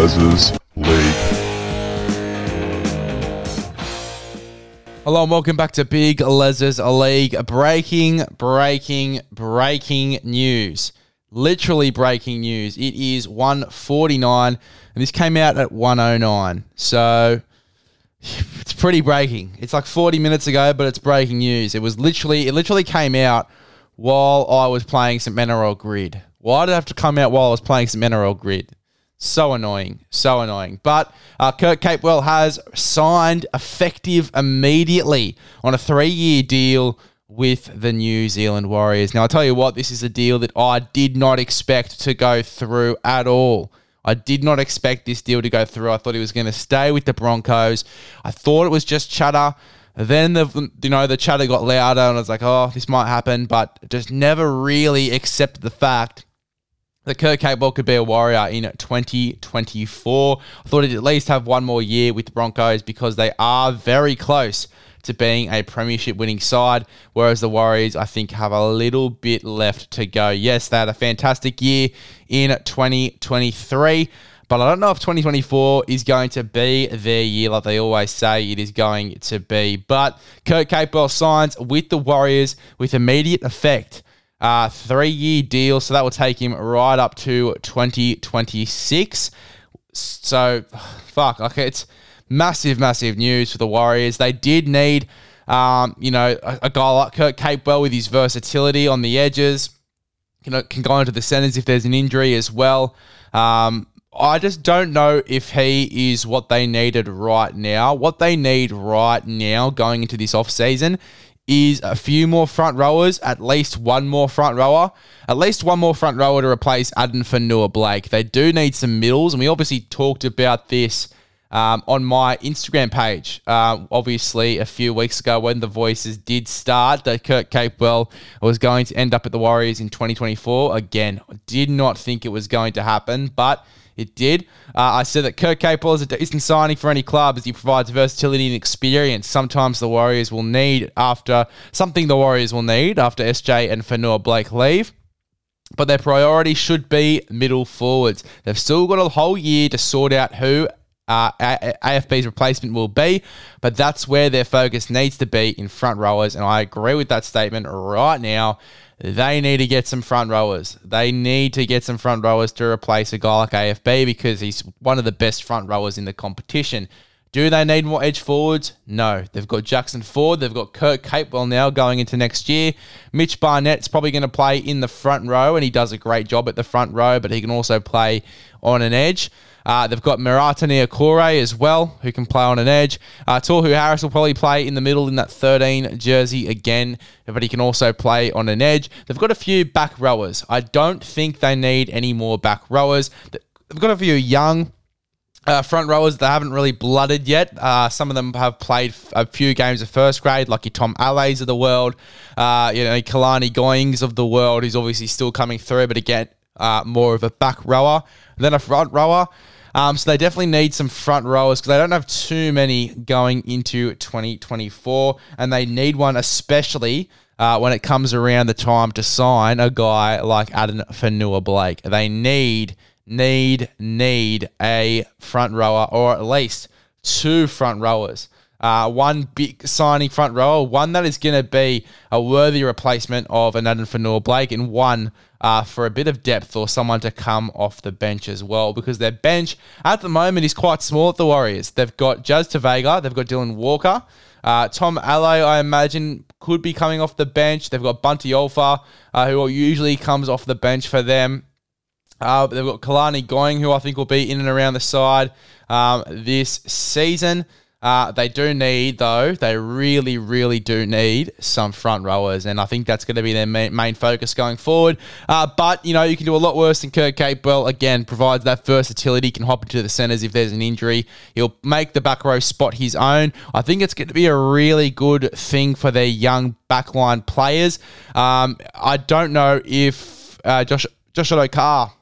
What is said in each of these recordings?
Les's League. Hello and welcome back to Big Les's League. Breaking, breaking, breaking news. Literally breaking news. It is 149 and this came out at 109. So it's pretty breaking. It's like 40 minutes ago, but it's breaking news. It was literally it literally came out while I was playing St. Mineral Grid. Why did it have to come out while I was playing St. Mineral Grid? So annoying, so annoying. But uh, Kurt Capewell has signed effective immediately on a three-year deal with the New Zealand Warriors. Now, I tell you what, this is a deal that I did not expect to go through at all. I did not expect this deal to go through. I thought he was going to stay with the Broncos. I thought it was just chatter. Then the you know the chatter got louder, and I was like, oh, this might happen, but just never really accepted the fact that Kurt Capewell could be a Warrior in 2024. I thought he'd at least have one more year with the Broncos because they are very close to being a premiership winning side, whereas the Warriors, I think, have a little bit left to go. Yes, they had a fantastic year in 2023. But I don't know if 2024 is going to be their year like they always say it is going to be. But Kurt Capewell signs with the Warriors with immediate effect uh, three year deal. So that will take him right up to 2026. So, fuck. Okay, it's massive, massive news for the Warriors. They did need, um, you know, a, a guy like Kurt Capewell with his versatility on the edges. You know, can go into the centers if there's an injury as well. Um, I just don't know if he is what they needed right now. What they need right now going into this off season is a few more front rowers, at least one more front rower, at least one more front rower to replace Addin Fonua-Blake. They do need some middles, and we obviously talked about this um, on my Instagram page. Uh, obviously, a few weeks ago when the voices did start, that Kurt Capewell was going to end up at the Warriors in 2024. Again, did not think it was going to happen, but it did. Uh, I said that Kurt Capewell is a decent signing for any club as he provides versatility and experience. Sometimes the Warriors will need after something the Warriors will need after SJ and Fonua-Blake leave. But their priority should be middle forwards. They've still got a whole year to sort out who uh, AFB's replacement will be, but that's where their focus needs to be in front rowers. And I agree with that statement right now. They need to get some front rowers. They need to get some front rowers to replace a guy like AFB because he's one of the best front rowers in the competition. Do they need more edge forwards? No. They've got Jackson Ford. They've got Kurt Capewell now going into next year. Mitch Barnett's probably going to play in the front row, and he does a great job at the front row, but he can also play on an edge. Uh, they've got Marata Niukore as well, who can play on an edge. Uh, Tohu Harris will probably play in the middle in that 13 jersey again, but he can also play on an edge. They've got a few back rowers. I don't think they need any more back rowers. They've got a few young uh, front rowers that haven't really blooded yet. Uh, some of them have played a few games of first grade, like your Tom Ales of the world, uh, you know, Kalani Goings of the world, who's obviously still coming through, but again, uh, more of a back rower than a front rower. Um, so they definitely need some front rowers because they don't have too many going into 2024, and they need one especially uh, when it comes around the time to sign a guy like Addin Fonua-Blake. They need, need, need a front rower or at least two front rowers. Uh, one big signing front rower, one that is going to be a worthy replacement of an Addin Fonua-Blake, and one uh, for a bit of depth or someone to come off the bench as well because their bench at the moment is quite small at the Warriors. They've got Jazz Tevaga, they've got Dylan Walker. Uh, Tom Ale, I imagine, could be coming off the bench. They've got Bunty Afoa, uh, who usually comes off the bench for them. Uh, they've got Kalani Going, who I think will be in and around the side um, this season. Uh, they do need, though, they really, really do need some front rowers, and I think that's going to be their main, focus going forward. Uh, but, you know, you can do a lot worse than Kurt Capewell. Again, provides that versatility, can hop into the centres if there's an injury. He'll make the back row spot his own. I think it's going to be a really good thing for their young backline players. Um, I don't know if uh, Josh, Josh Addo-Carr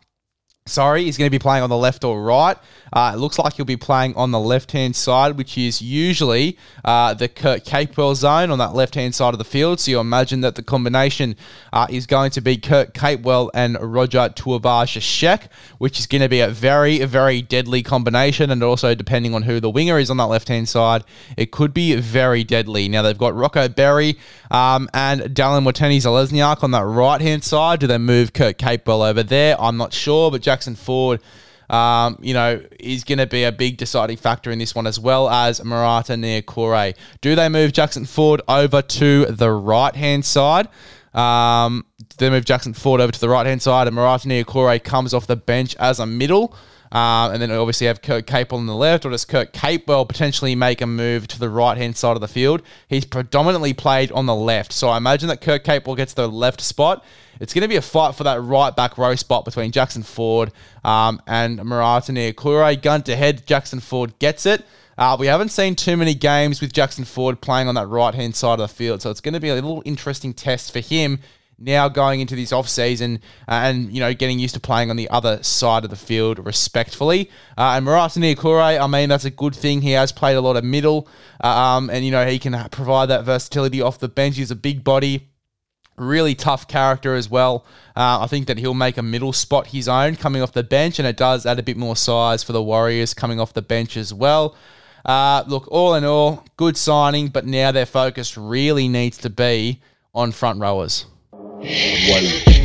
Sorry, he's going to be playing on the left or right. Uh, it looks like he'll be playing on the left hand side, which is usually uh, the Kurt Capewell zone on that left hand side of the field. So you imagine that the combination uh, is going to be Kurt Capewell and Roger Tuivasa-Sheck, which is going to be a very, very deadly combination. And also, depending on who the winger is on that left hand side, it could be very deadly. Now, they've got Rocco Berry um, and Dallin Watene-Zelezniak on that right hand side. Do they move Kurt Capewell over there? I'm not sure, but Jackson Ford. Um, you know, is going to be a big deciding factor in this one, as well as Marata Niukore. Do they move Jackson Ford over to the right hand side? Um, they move Jackson Ford over to the right hand side, and Marata Niukore comes off the bench as a middle. Um, and then obviously have Kurt Capel on the left, or does Kurt Capewell potentially make a move to the right hand side of the field? He's predominantly played on the left, so I imagine that Kurt Capewell gets the left spot. It's going to be a fight for that right back row spot between Jackson Ford um, and Marata Niukore. Gun to head, Jackson Ford gets it. Uh, we haven't seen too many games with Jackson Ford playing on that right hand side of the field, so it's going to be a little interesting test for him now going into this off season uh, and you know getting used to playing on the other side of the field respectfully. Uh, and Marata Niukore, I mean that's a good thing. He has played a lot of middle, uh, um, and you know he can provide that versatility off the bench. He's a big body. Really tough character as well. Uh, I think that he'll make a middle spot his own coming off the bench, and it does add a bit more size for the Warriors coming off the bench as well. Uh, look, all in all, good signing, but now their focus really needs to be on front rowers. Goodbye.